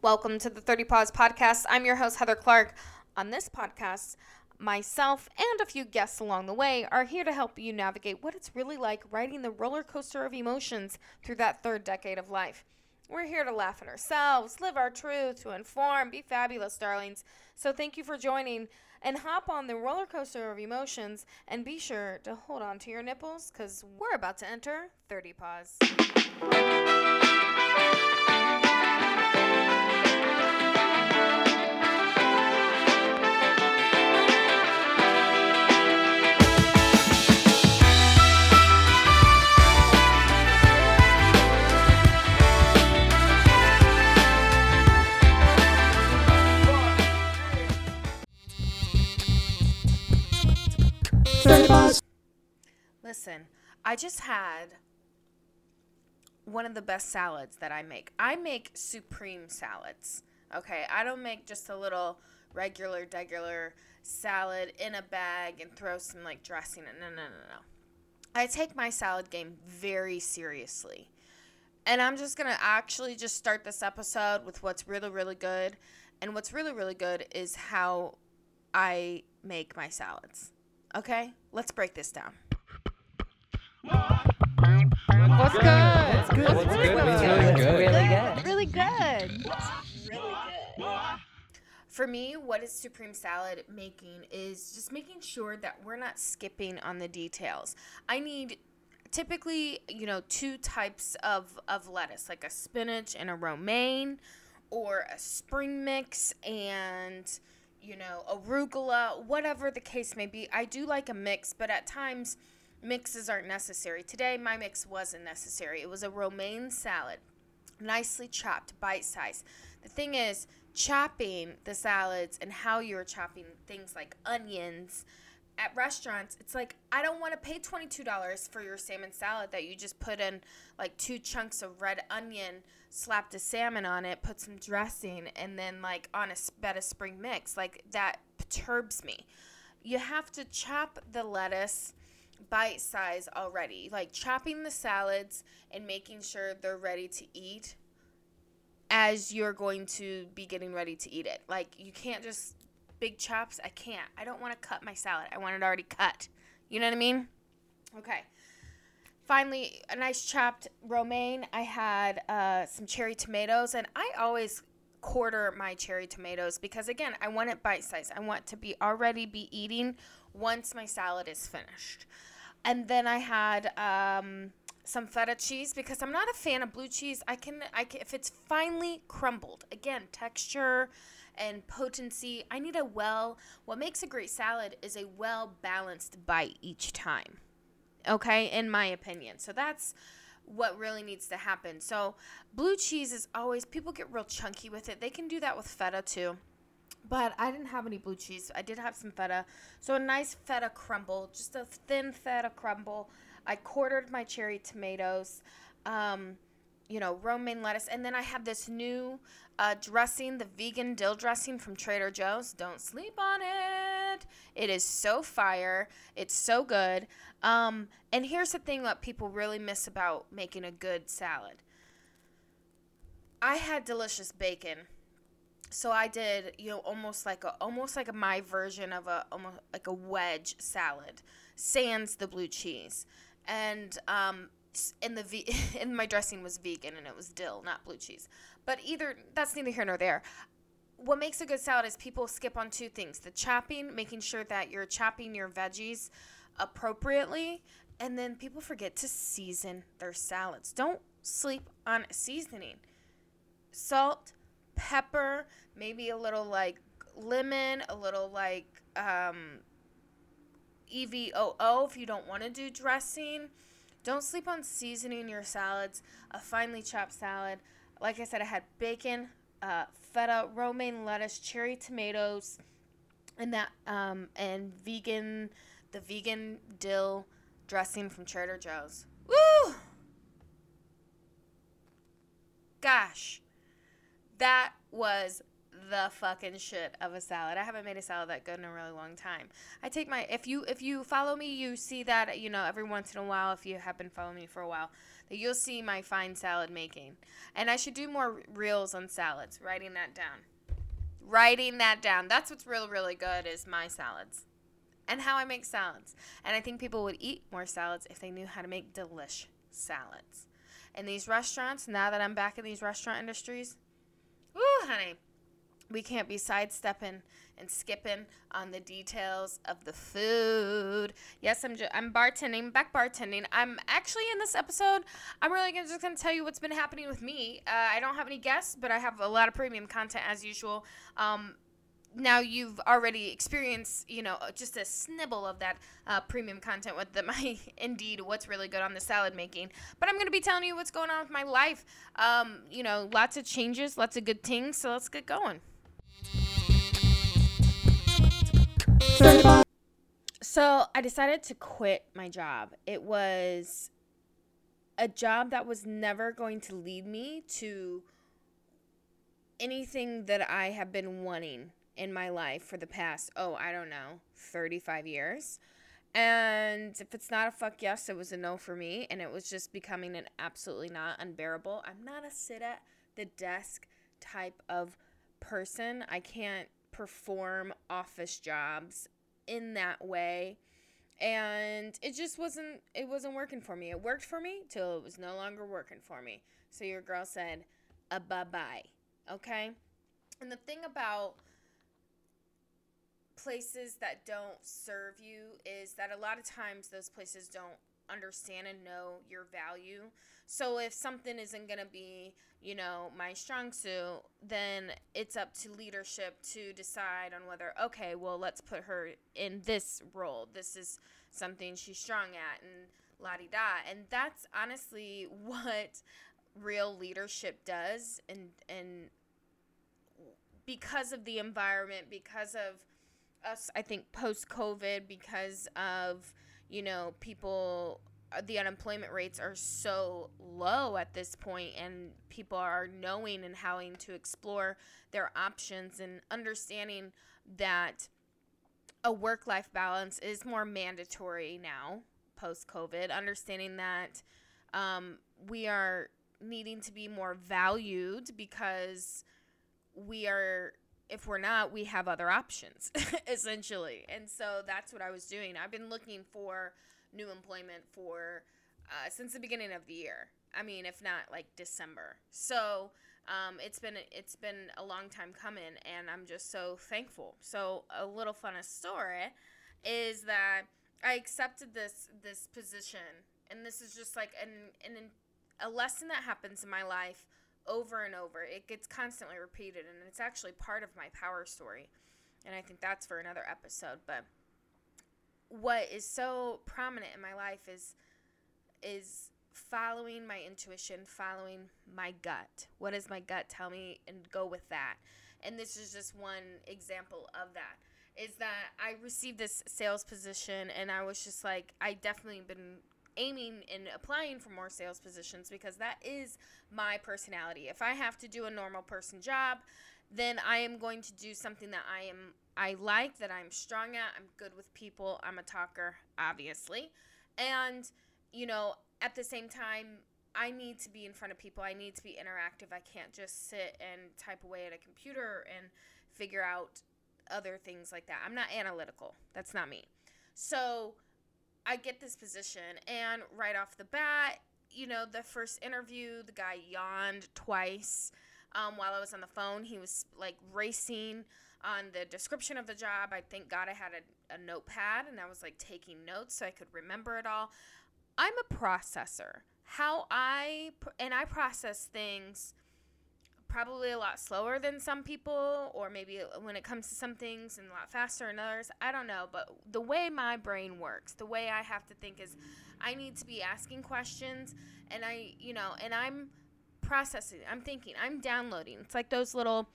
Welcome to the 30 Pause Podcast. I'm your host, Heather Clark. On this podcast, myself and a few guests along the way are here to help you navigate what it's really like riding the roller coaster of emotions through that third decade of life. We're here to laugh at ourselves, live our truth, to inform, be fabulous, darlings. So thank you for joining and hop on the roller coaster of emotions and be sure to hold on to your nipples because we're about to enter 30 Pause. Listen, I just had one of the best salads that I make. I make supreme salads. Okay, I don't make just a little regular, regular salad in a bag and throw some like dressing in. No, no, no, no. I take my salad game very seriously. And I'm just going to actually just start this episode with what's really, really good. And what's really, really good is how I make my salads. Okay, let's break this down. What's good? What's good? What's good? What's Really good? good. Really good. Really good. For me, what is supreme salad making is just making sure that we're not skipping on the details. I need typically, you know, two types of, of lettuce, like a spinach and a romaine, or a spring mix and, you know, arugula, whatever the case may be. I do like a mix, but at times mixes aren't necessary. Today, my mix wasn't necessary. It was a romaine salad, nicely chopped, bite size. The thing is, chopping the salads and how you're chopping things like onions at restaurants, it's like I don't want to pay $22 for your salmon salad that you just put in like two chunks of red onion, slapped a salmon on it, put some dressing, and then like on a bed of spring mix. Like that perturbs me. You have to chop the lettuce bite size already, like chopping the salads and making sure they're ready to eat as you're going to be getting ready to eat it. Like you can't just big chops. I can't. I don't want to cut my salad. I want it already cut. You know what I mean? Okay. Finally, a nice chopped romaine. I had uh, some cherry tomatoes, and I always quarter my cherry tomatoes because again, I want it bite size. I want to be already be eating once my salad is finished. And then I had um, some feta cheese because I'm not a fan of blue cheese. I can, I can if it's finely crumbled. Again, texture and potency. I need a well. What makes a great salad is a well balanced bite each time. Okay, in my opinion. So that's what really needs to happen. So blue cheese is always people get real chunky with it. They can do that with feta too. But I didn't have any blue cheese. I did have some feta. So a nice feta crumble, just a thin feta crumble. I quartered my cherry tomatoes, um, you know, romaine lettuce. And then I have this new uh, dressing, the vegan dill dressing from Trader Joe's. Don't sleep on it. It is so fire. It's so good. Um, and here's the thing that people really miss about making a good salad. I had delicious bacon so I did, you know, almost like a almost like a my version of a almost like a wedge salad, sans the blue cheese, and um, in the ve- and my dressing was vegan and it was dill, not blue cheese. But either that's neither here nor there. What makes a good salad is people skip on two things: the chopping, making sure that you're chopping your veggies appropriately, and then people forget to season their salads. Don't sleep on seasoning. Salt, pepper, maybe a little like lemon, a little like um, EVOO if you don't want to do dressing. Don't sleep on seasoning your salads. A finely chopped salad. Like I said, I had bacon, uh, feta, romaine lettuce, cherry tomatoes, and that um, and vegan, the vegan dill dressing from Trader Joe's. Woo! Gosh, that was the fucking shit of a salad. I haven't made a salad that good in a really long time. I take my if you if you follow me, you see that you know every once in a while. If you have been following me for a while, that you'll see my fine salad making. And I should do more reels on salads. Writing that down. Writing that down. That's what's really really good is my salads. And how I make salads. And I think people would eat more salads if they knew how to make delish salads. In these restaurants, now that I'm back in these restaurant industries, ooh, honey, we can't be sidestepping and skipping on the details of the food. Yes, I'm ju- I'm bartending, back bartending. I'm actually in this episode. I'm really gonna, just gonna tell you what's been happening with me. Uh, I don't have any guests, but I have a lot of premium content as usual. Um, now you've already experienced, you know, just a snibble of that uh, premium content with the, my indeed what's really good on the salad making. But I'm going to be telling you what's going on with my life. Um, you know, lots of changes, lots of good things. So let's get going. So I decided to quit my job. It was a job that was never going to lead me to anything that I have been wanting in my life for the past, oh, I don't know, 35 years. And if it's not a fuck yes, it was a no for me. And it was just becoming an absolutely not unbearable. I'm not a sit at the desk type of person. I can't perform office jobs in that way. And it just wasn't it wasn't working for me. It worked for me till it was no longer working for me. So your girl said, a bye bye. Okay? And the thing about places that don't serve you is that a lot of times those places don't understand and know your value. So if something isn't going to be, you know, my strong suit, then it's up to leadership to decide on whether okay, well, let's put her in this role. This is something she's strong at and la di da. And that's honestly what real leadership does and and because of the environment, because of us, I think post COVID, because of you know people, uh, the unemployment rates are so low at this point, and people are knowing and having to explore their options and understanding that a work life balance is more mandatory now post COVID, understanding that um, we are needing to be more valued because we are if we're not, we have other options, essentially. And so that's what I was doing. I've been looking for new employment for uh, since the beginning of the year. I mean, if not like December. So um, it's been it's been a long time coming, and I'm just so thankful. So a little fun story is that I accepted this this position, and this is just like an an a lesson that happens in my life over and over. It gets constantly repeated, and it's actually part of my power story. And I think that's for another episode. But what is so prominent in my life is is following my intuition, following my gut. What does my gut tell me, and go with that. And this is just one example of that. Is that I received this sales position, and I was just like, I definitely been aiming and applying for more sales positions because that is my personality. If I have to do a normal person job, then I am going to do something that I am I like, that I'm strong at. I'm good with people. I'm a talker, obviously. And you know, at the same time, I need to be in front of people. I need to be interactive. I can't just sit and type away at a computer and figure out other things like that. I'm not analytical. That's not me. So, I get this position, and right off the bat, you know, the first interview, the guy yawned twice um, while I was on the phone. He was like racing on the description of the job. I thank God I had a, a notepad and I was like taking notes so I could remember it all. I'm a processor. How I, and I process things probably a lot slower than some people, or maybe when it comes to some things and a lot faster than others. I don't know, but the way my brain works, the way I have to think is I need to be asking questions, and I, you know, and I'm processing, I'm thinking, I'm downloading. It's like those little,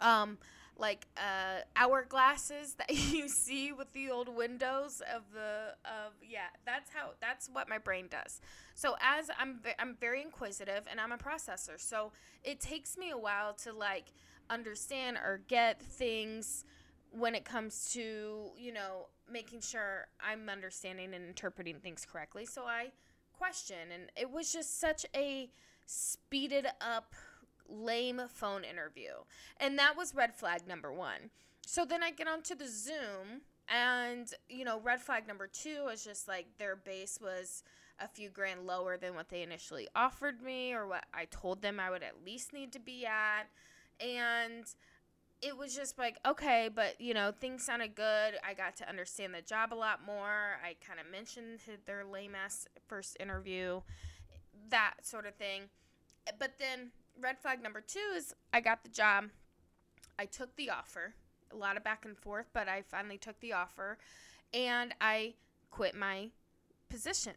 um, like uh, hourglasses that you see with the old windows of the of yeah that's how that's what my brain does so as i'm i'm very inquisitive and i'm a processor so it takes me a while to like understand or get things when it comes to, you know, making sure I'm understanding and interpreting things correctly. So I question and it was just such a speeded up lame phone interview. And that was red flag number 1. So then I get onto the Zoom and, you know, red flag number 2 is just like their base was a few grand lower than what they initially offered me or what I told them I would at least need to be at. And it was just like, okay, but you know, things sounded good. I got to understand the job a lot more. I kind of mentioned their lame ass first interview, that sort of thing. But then, red flag number two is I got the job. I took the offer. A lot of back and forth, but I finally took the offer and I quit my position.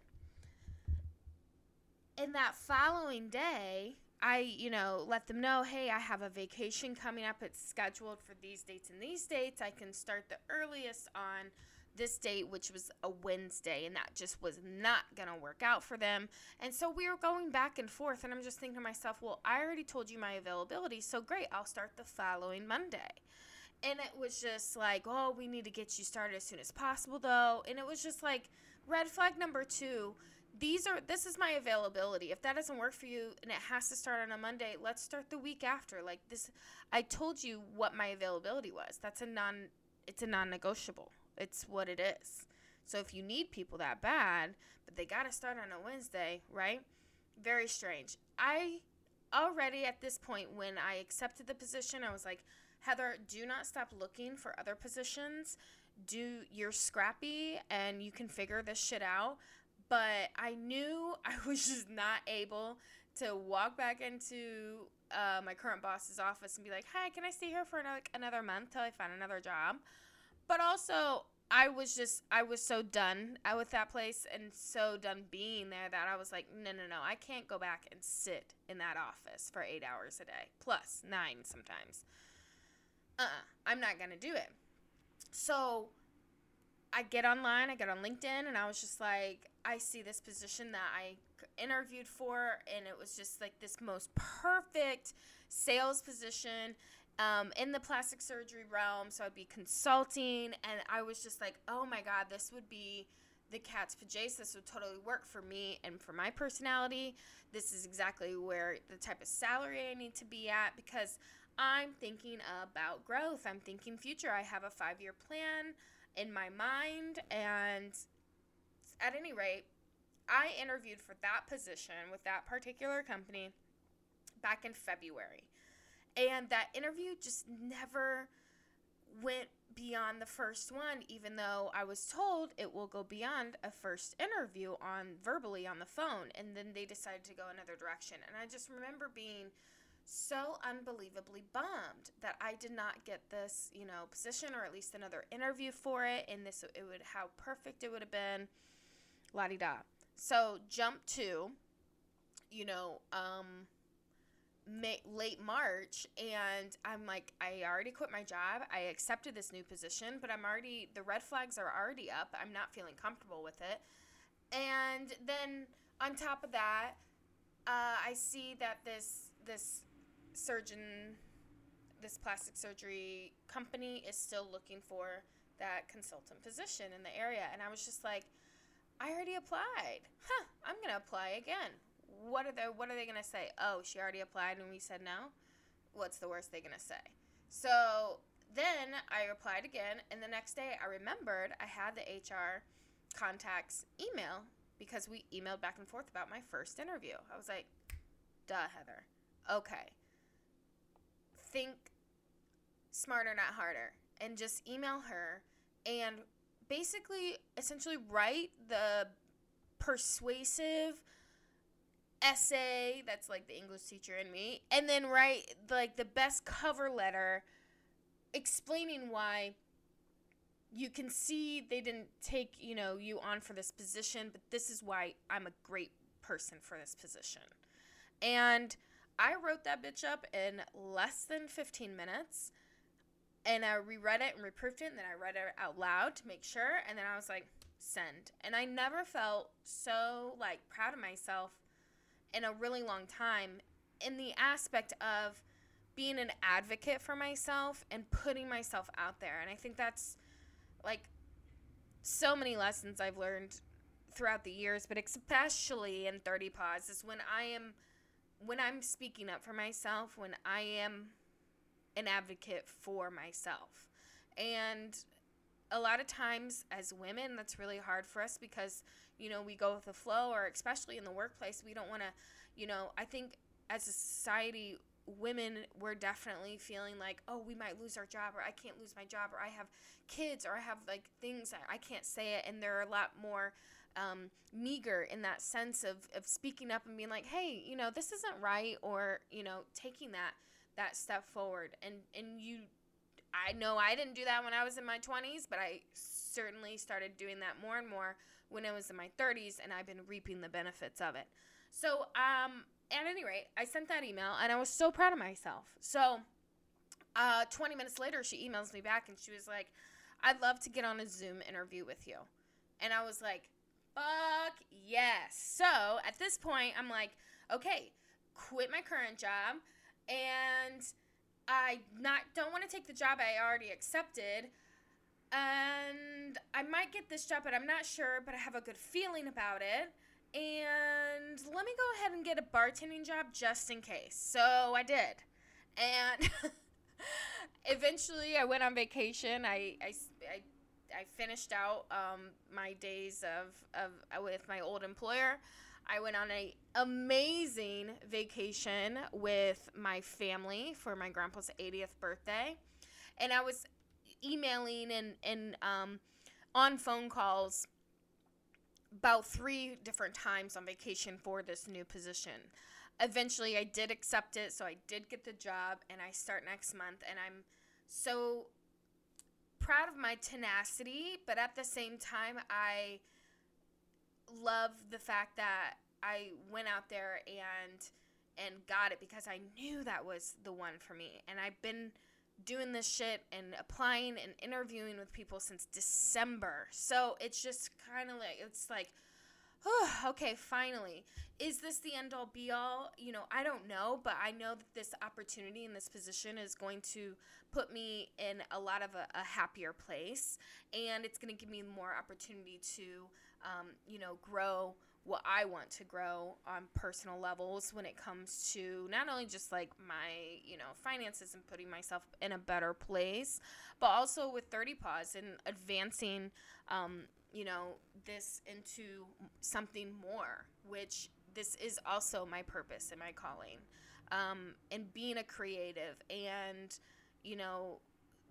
And that following day, I, you know, let them know, hey, I have a vacation coming up. It's scheduled for these dates and these dates. I can start the earliest on this date, which was a Wednesday, and that just was not going to work out for them. And so we were going back and forth, and I'm just thinking to myself, well, I already told you my availability, so great, I'll start the following Monday. And it was just like, oh, we need to get you started as soon as possible, though. And it was just like, red flag number two these are this is my availability. If that doesn't work for you and it has to start on a Monday, let's start the week after. Like this I told you what my availability was. That's a non it's a non-negotiable. It's what it is. So if you need people that bad, but they got to start on a Wednesday, right? Very strange. I already at this point when I accepted the position, I was like, Heather, do not stop looking for other positions. Do you're scrappy and you can figure this shit out but I knew I was just not able to walk back into uh, my current boss's office and be like, "Hi, can I stay here for another another month till I find another job?" But also, I was just I was so done with that place and so done being there that I was like, "No, no, no, I can't go back and sit in that office for eight hours a day, plus nine sometimes. Uh, uh-uh, I'm not gonna do it." So I get online, I get on LinkedIn, and I was just like, I see this position that I interviewed for, and it was just like this most perfect sales position um, in the plastic surgery realm. So I'd be consulting, and I was just like, oh my God, this would be the cat's pajamas. This would totally work for me and for my personality. This is exactly where the type of salary I need to be at because I'm thinking about growth. I'm thinking future. I have a five year plan in my mind. And at any rate, I interviewed for that position with that particular company back in February. And that interview just never went beyond the first one, even though I was told it will go beyond a first interview on verbally on the phone. And then they decided to go another direction. And I just remember being so unbelievably bummed that I did not get this, you know, position or at least another interview for it. And this, it would, how perfect it would have been. La di da. So jump to, you know, um, May, late March, and I'm like, I already quit my job. I accepted this new position, but I'm already, the red flags are already up. I'm not feeling comfortable with it. And then on top of that, uh, I see that this this surgeon, this plastic surgery company is still looking for that consultant position in the area. And I was just like, I already applied. Huh, I'm going to apply again. What are they what are they to say? Oh, she already applied and we said no. What's the worst they're to say? So, then I replied again and the next day I remembered I had the HR contacts email because we emailed back and forth about my first interview. I was like, duh, Heather. Okay think smarter, not harder, and just email her and basically essentially write the persuasive essay that's like the English teacher in me, and then write like the best cover letter explaining why you can see they didn't take you know you on for this position but this is why i'm a great person for this position and I wrote that bitch up in less than 15 minutes. And I reread it and reproofed it, and then I read it out loud to make sure. And then I was like, send. And I never felt so like proud of myself in a really long time in the aspect of being an advocate for myself and putting myself out there. And I think that's like so many lessons I've learned throughout the years, but especially in 30 Pause is when I am when I'm speaking up for myself, when I am an advocate for myself. And a lot of times as women that's really hard for us because you know we go with the flow or especially in the workplace we don't want to you know i think as a society women we're definitely feeling like oh we might lose our job or i can't lose my job or i have kids or i have like things i can't say it and they're a lot more um, meager in that sense of, of speaking up and being like hey you know this isn't right or you know taking that that step forward. And and you I know I didn't do that when I was in my 20s, but I certainly started doing that more and more when I was in my 30s, and I've been reaping the benefits of it. So, um, at any rate, I sent that email, and I was so proud of myself. So, uh, 20 minutes later, she emails me back, and she was like, "I'd love to get on a Zoom interview with you," and I was like, "Fuck yes!" So at this point, I'm like, "Okay, quit my current job, and." I not don't want to take the job I already accepted. And I might get this job, but I'm not sure, but I have a good feeling about it. And let me go ahead and get a bartending job just in case. So I did. And eventually I went on vacation. I, I, I, I finished out um, my days of, of with my old employer. I went on a amazing vacation with my family for my grandpa's 80th birthday, and I was emailing and and um, on phone calls about three different times on vacation for this new position. Eventually, I did accept it, so I did get the job, and I start next month, and I'm so proud of my tenacity, but at the same time, I love the fact that I went out there and and got it because I knew that was the one for me. And I've been doing this shit and applying and interviewing with people since December. So it's just kind of like it's like oh, okay, finally. Is this the end all be all? You know, I don't know, but I know that this opportunity in this position is going to put me in a lot of a, a happier place and it's going to give me more opportunity to, um, you know, grow what I want to grow on personal levels when it comes to not only just like my, you know, finances and putting myself in a better place, but also with 30 Pause and advancing, um, you know, this into something more, which this is also my purpose and my calling. Um, and being a creative and, you know,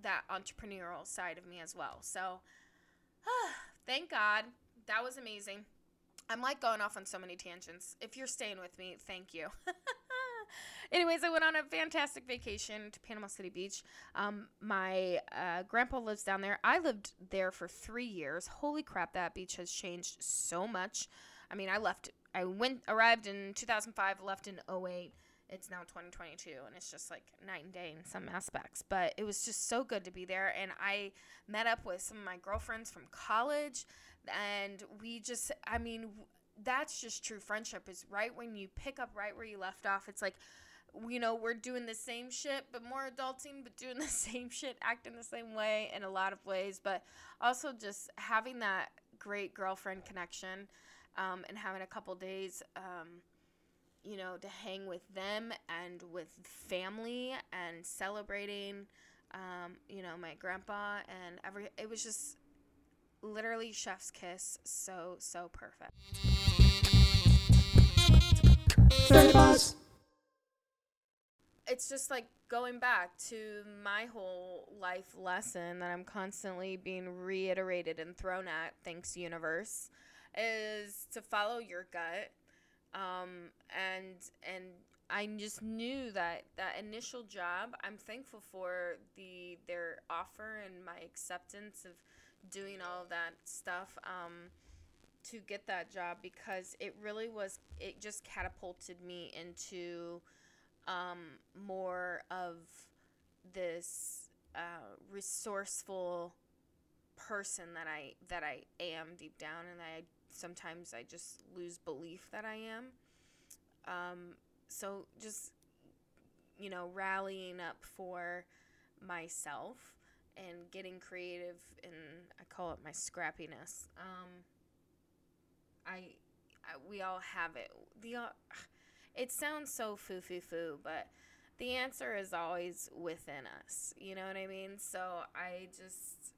that entrepreneurial side of me as well. So, thank God. That was amazing. I'm like going off on so many tangents. If you're staying with me, thank you. Anyways, I went on a fantastic vacation to Panama City Beach. Um, my uh, grandpa lives down there. I lived there for three years. Holy crap, that beach has changed so much. I mean, I left, I went, arrived in 2005, left in 08. It's now 2022, and it's just like night and day in some aspects. But it was just so good to be there. And I met up with some of my girlfriends from college and we just i mean that's just true friendship is right when you pick up right where you left off. It's like you know we're doing the same shit but more adulting but doing the same shit acting the same way in a lot of ways. But also just having that great girlfriend connection um, and having a couple days um, you know to hang with them and with family and celebrating um, you know my grandpa and every it was just literally chef's kiss. So, so perfect. It's just like going back to my whole life lesson that I'm constantly being reiterated and thrown at, thanks universe, is to follow your gut. Um, and and I just knew that that initial job. I'm thankful for the their offer and my acceptance of doing all of that stuff um, to get that job because it really was it just catapulted me into um, more of this uh, resourceful person that I that I am deep down and I sometimes I just lose belief that I am. Um, so just you know, rallying up for myself and getting creative and I call it my scrappiness. Um, I, I we all have it. The uh, it sounds so foo foo foo, but the answer is always within us. You know what I mean? So I just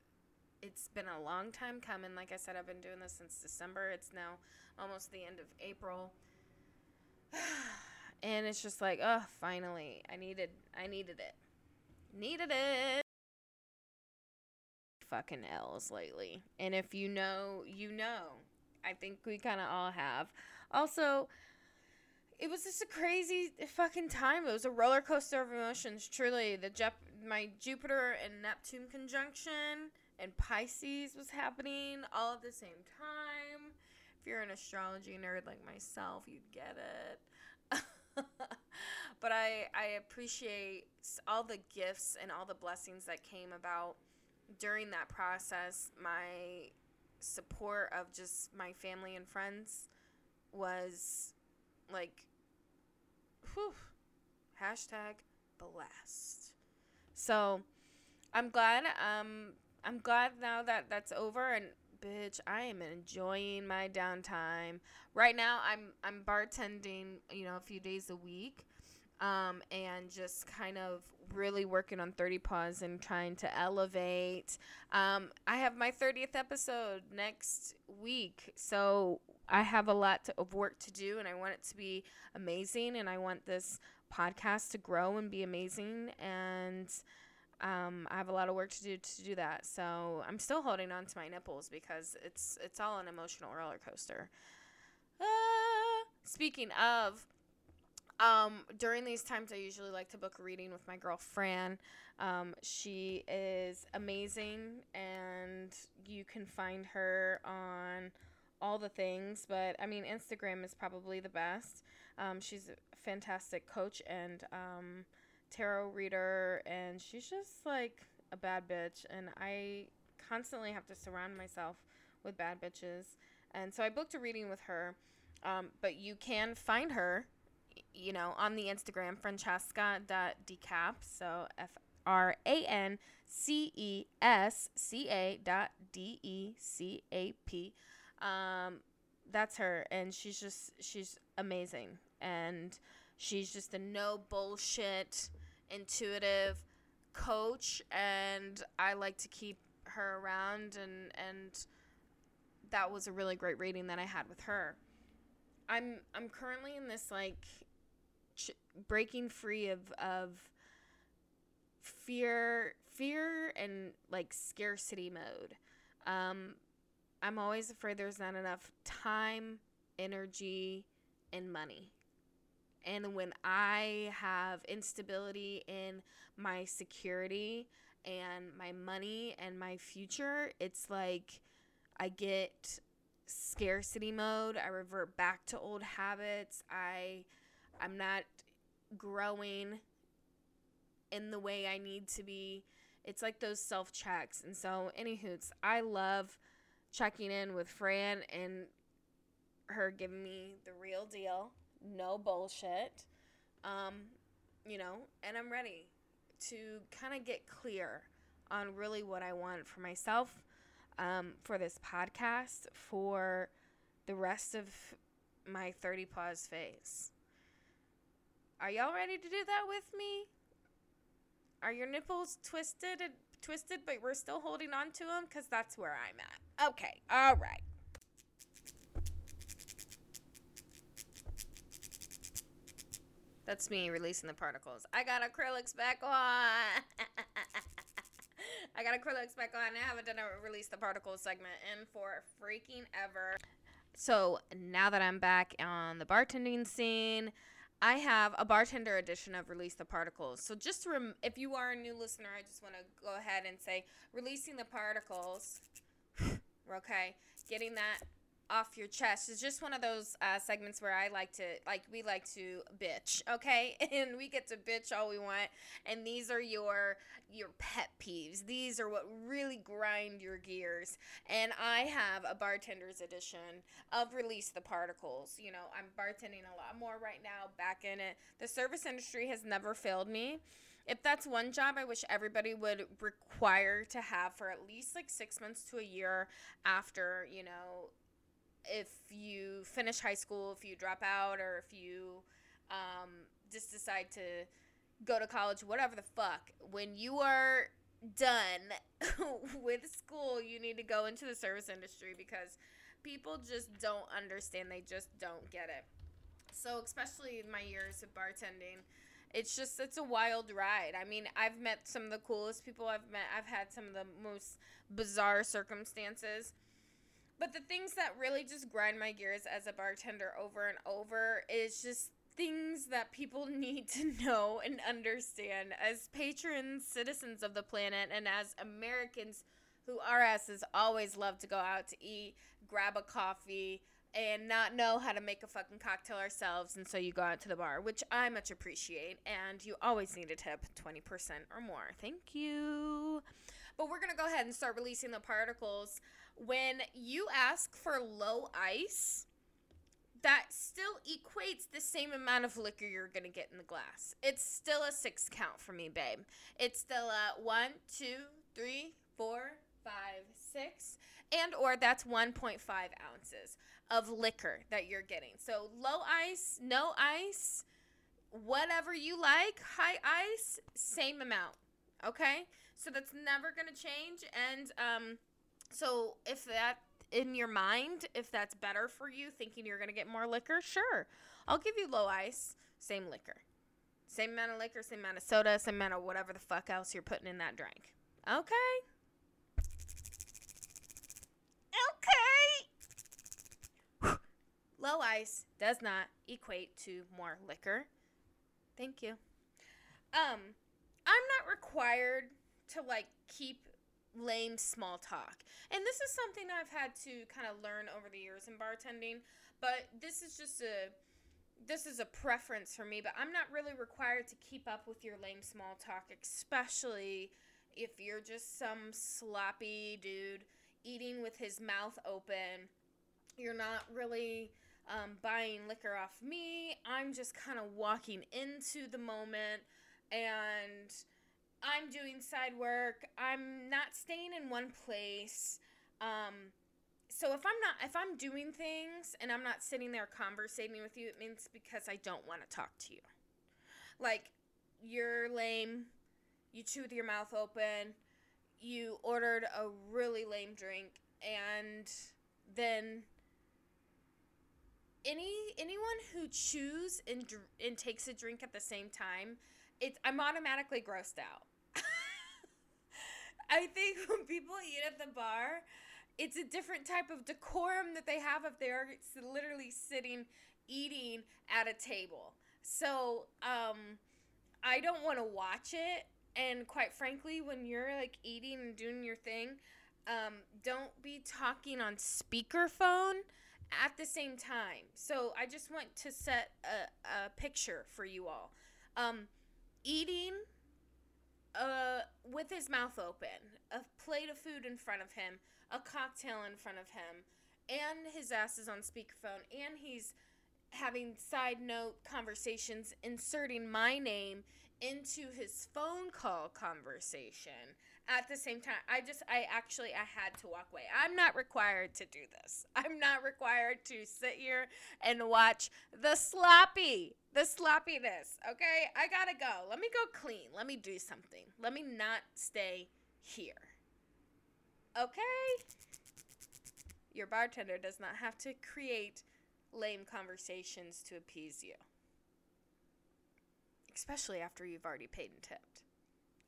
it's been a long time coming. Like I said, I've been doing this since December. It's now almost the end of April. and it's just like, oh, finally. I needed I needed it. Needed it. Fucking L's lately. And if you know, you know. I think we kind of all have. Also, it was just a crazy fucking time. It was a roller coaster of emotions. Truly, the Jep- my Jupiter and Neptune conjunction and Pisces was happening all at the same time. If you're an astrology nerd like myself, you'd get it. but I I appreciate all the gifts and all the blessings that came about during that process. My support of just my family and friends was like whew, hashtag blessed. So I'm glad um I'm glad now that that's over and bitch, I am enjoying my downtime. Right now I'm I'm bartending, you know, a few days a week. Um, and just kind of really working on 30 Pause and trying to elevate. Um, I have my 30th episode next week, so I have a lot to, of work to do, and I want it to be amazing, and I want this podcast to grow and be amazing, and um, I have a lot of work to do to do that. So I'm still holding on to my nipples because it's it's all an emotional roller coaster. Uh, speaking of, um, during these times, I usually like to book a reading with my girl Fran. Um, she is amazing, and you can find her on all the things. But I mean, Instagram is probably the best. Um, she's a fantastic coach and um, tarot reader, and she's just like a bad bitch. And I constantly have to surround myself with bad bitches. And so I booked a reading with her. Um, but you can find her, you know, on the Instagram, francesca.decap. So F R A N C E S C A dot D E C A P. Um, that's her, and she's just, she's amazing. And she's just a no bullshit intuitive coach and I like to keep her around and and that was a really great reading that I had with her. I'm I'm currently in this like ch- breaking free of of fear fear and like scarcity mode. Um I'm always afraid there's not enough time, energy, and money. And when I have instability in my security and my money and my future, it's like I get scarcity mode. I revert back to old habits. I I'm not growing in the way I need to be. It's like those self checks. And so, anywho's, I love checking in with Fran and her giving me the real deal no bullshit. Um, you know, and I'm ready to kind of get clear on really what I want for myself, um, for this podcast, for the rest of my 30 pause phase. Are y'all ready to do that with me? Are your nipples twisted and twisted, but we're still holding on to them? Because that's where I'm at. Okay, all right. That's me releasing the particles. I got acrylics back on. I got acrylics back on. I haven't done a release the particles segment in for freaking ever. So now that I'm back on the bartending scene, I have a bartender edition of Release the Particles. So just rem- if you are a new listener, I just want to go ahead and say releasing the particles. okay, getting that off your chest. It's just one of those uh, segments where I like to, like, we like to bitch, okay? And we get to bitch all we want. And these are your your pet peeves. These are what really grind your gears. And I have a bartender's edition of Release the Particles. You know, I'm bartending a lot more right now, back in it. The service industry has never failed me if that's one job I wish everybody would require to have for at least like six months to a year after, you know, if you finish high school, if you drop out, or if you um, just decide to go to college, whatever the fuck, when you are done with school, you need to go into the service industry because people just don't understand. They just don't get it. So, especially my years of bartending, it's just it's a wild ride. I mean, I've met some of the coolest people I've met. I've had some of the most bizarre circumstances. But the things that really just grind my gears as a bartender over and over is just things that people need to know and understand. As patrons, citizens of the planet, and as Americans who our asses always love to go out to eat, grab a coffee, and not know how to make a fucking cocktail ourselves and so you go out to the bar which i much appreciate and you always need a tip 20% or more. Thank you. But we're going to go ahead and start releasing the particles when you ask for low ice that still equates the same amount of liquor you're to get in the glass it's still a six count for me babe it's still a one two three four five six and or that's 1.5 ounces of liquor that you're getting. So low ice, no ice, whatever you like, high ice, same amount. Okay? So that's never to change and um so if that in your mind, if that's better for you thinking you're to get more liquor, sure. I'll give you low ice, same liquor. Same amount of liquor, same amount of soda, same amount of whatever the fuck else you're putting in that drink. Okay? Okay. low ice does not equate to more liquor. Thank you. Um, I'm not required to like keep lame small talk. And this is something I've had to kind of learn over the years in bartending, but this is just a this is a preference for me, but I'm not really required to keep up with your lame small talk, especially if you're just some sloppy dude eating with his mouth open. You're not really um, buying liquor off me. I'm just kind of walking into the moment and I'm doing side work. I'm not staying in one place. Um, so if I'm not if I'm doing things and I'm not sitting there conversating with you, it means because I don't want to talk to you. Like you're lame, you chew with your mouth open, you ordered a really lame drink and then any anyone who chews and and takes a drink at the same time, it's I'm automatically grossed out. I think when people eat at the bar, it's a different type of decorum that they have if they're literally sitting eating at a table. So, um, I don't want to watch it. And quite frankly, when you're like eating and doing your thing, um, don't be talking on speakerphone at the same time. So I just want to set a, a picture for you all. Um, eating uh, with his mouth open, a plate of food in front of him, a cocktail in front of him, and his ass is on speakerphone, and he's having side note conversations, inserting my name into his phone call conversation at the same time i just i actually i had to walk away. I'm not required to do this. I'm not required to sit here and watch the sloppy the sloppiness okay? I gotta go. Let me go clean. Let me do something. Let me not stay here okay? Your bartender does not have to create lame conversations to appease you especially after you've already paid and tipped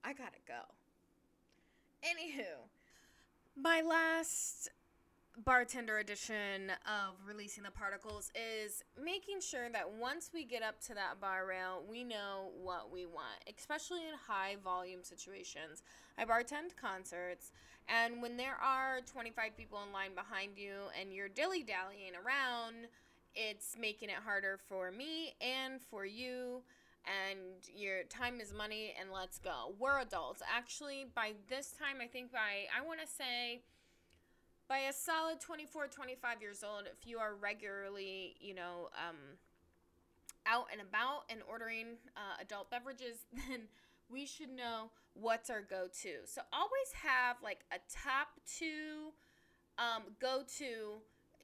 i gotta go Anywho, my last bartender edition of releasing the particles is making sure that once we get up to that bar rail, we know what we want, especially in high volume situations. I bartend concerts, and when there are 25 people in line behind you and you're dilly dallying around, it's making it harder for me and for you. And your time is money, and let's go. We're adults. Actually, by this time, I think by, I want to say, by a solid 24 25 years old if you are regularly you know um, out and about and ordering uh, adult beverages then we should know what's our go-to so always have like a top two um, go-to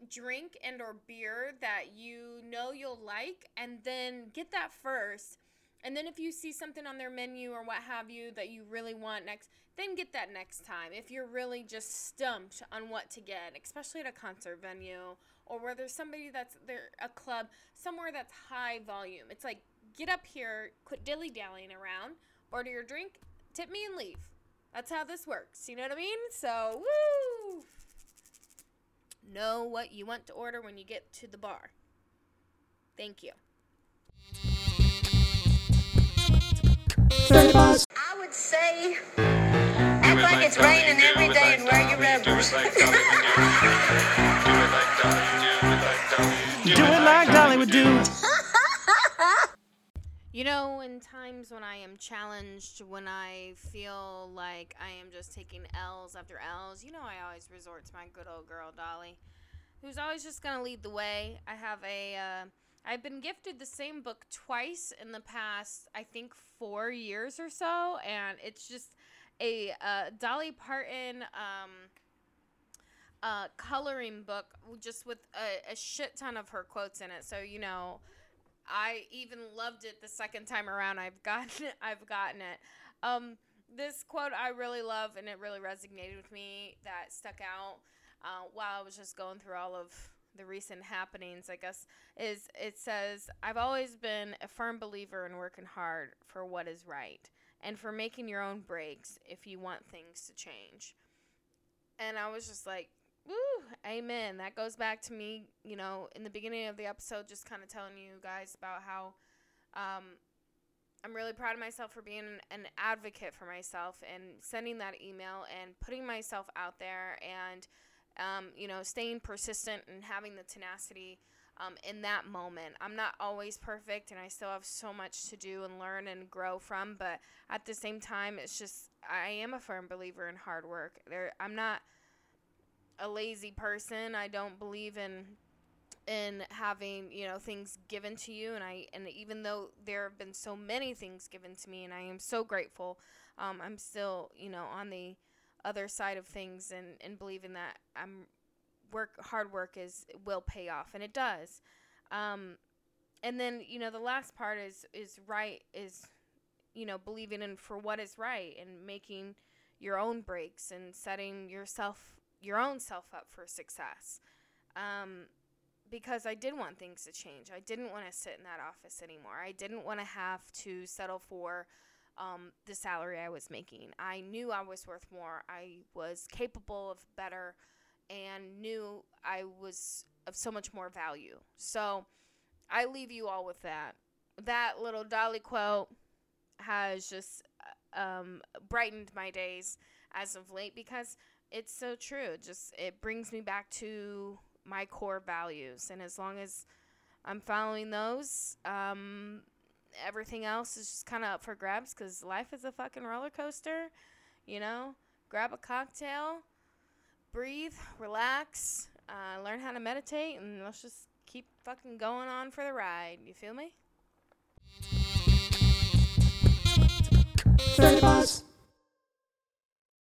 drink and or beer that you know you'll like and then get that first and then if you see something on their menu or what have you that you really want next, then get that next time. If you're really just stumped on what to get, especially at a concert venue or where there's somebody that's there a club somewhere that's high volume. It's like get up here, quit dilly dallying around, order your drink, tip me and leave. That's how this works. You know what I mean? So woo! Know what you want to order when you get to the bar. Thank you. I would say act like it's raining every day and wear your rubbers. Do it like Dolly would do. You know, in times when I am challenged, when I feel like I am just taking L's after L's, you know, I always resort to my good old girl Dolly, who's always just gonna lead the way. I have a, uh, I've been gifted the same book twice in the past, I think, four years or so, and it's just a uh, Dolly Parton. Um, uh, coloring book just with a, a shit ton of her quotes in it. So you know, I even loved it the second time around. I've gotten it, I've gotten it. Um, this quote I really love and it really resonated with me. That stuck out uh, while I was just going through all of the recent happenings. I guess is it says I've always been a firm believer in working hard for what is right and for making your own breaks if you want things to change. And I was just like, Woo, amen. That goes back to me, you know, in the beginning of the episode, just kind of telling you guys about how um, I'm really proud of myself for being an, an advocate for myself and sending that email and putting myself out there and, um, you know, staying persistent and having the tenacity um, in that moment. I'm not always perfect and I still have so much to do and learn and grow from, but at the same time, it's just, I am a firm believer in hard work. There, I'm not a lazy person. I don't believe in in having you know things given to you and I and even though there have been so many things given to me and I am so grateful um, I'm still you know on the other side of things and and believing that I'm work hard work is will pay off and it does um, and then you know the last part is is right is you know believing in for what is right and making your own breaks and setting yourself your own self up for success. Um, because I did want things to change. I didn't want to sit in that office anymore. I didn't want to have to settle for um, the salary I was making. I knew I was worth more. I was capable of better and knew I was of so much more value. So I leave you all with that. That little Dolly quote has just uh, um, brightened my days as of late because it's so true. Just it brings me back to my core values, and as long as I'm following those, um, everything else is just kind of up for grabs. Cause life is a fucking roller coaster, you know. Grab a cocktail, breathe, relax, uh, learn how to meditate, and let's just keep fucking going on for the ride. You feel me? Dirty Boss.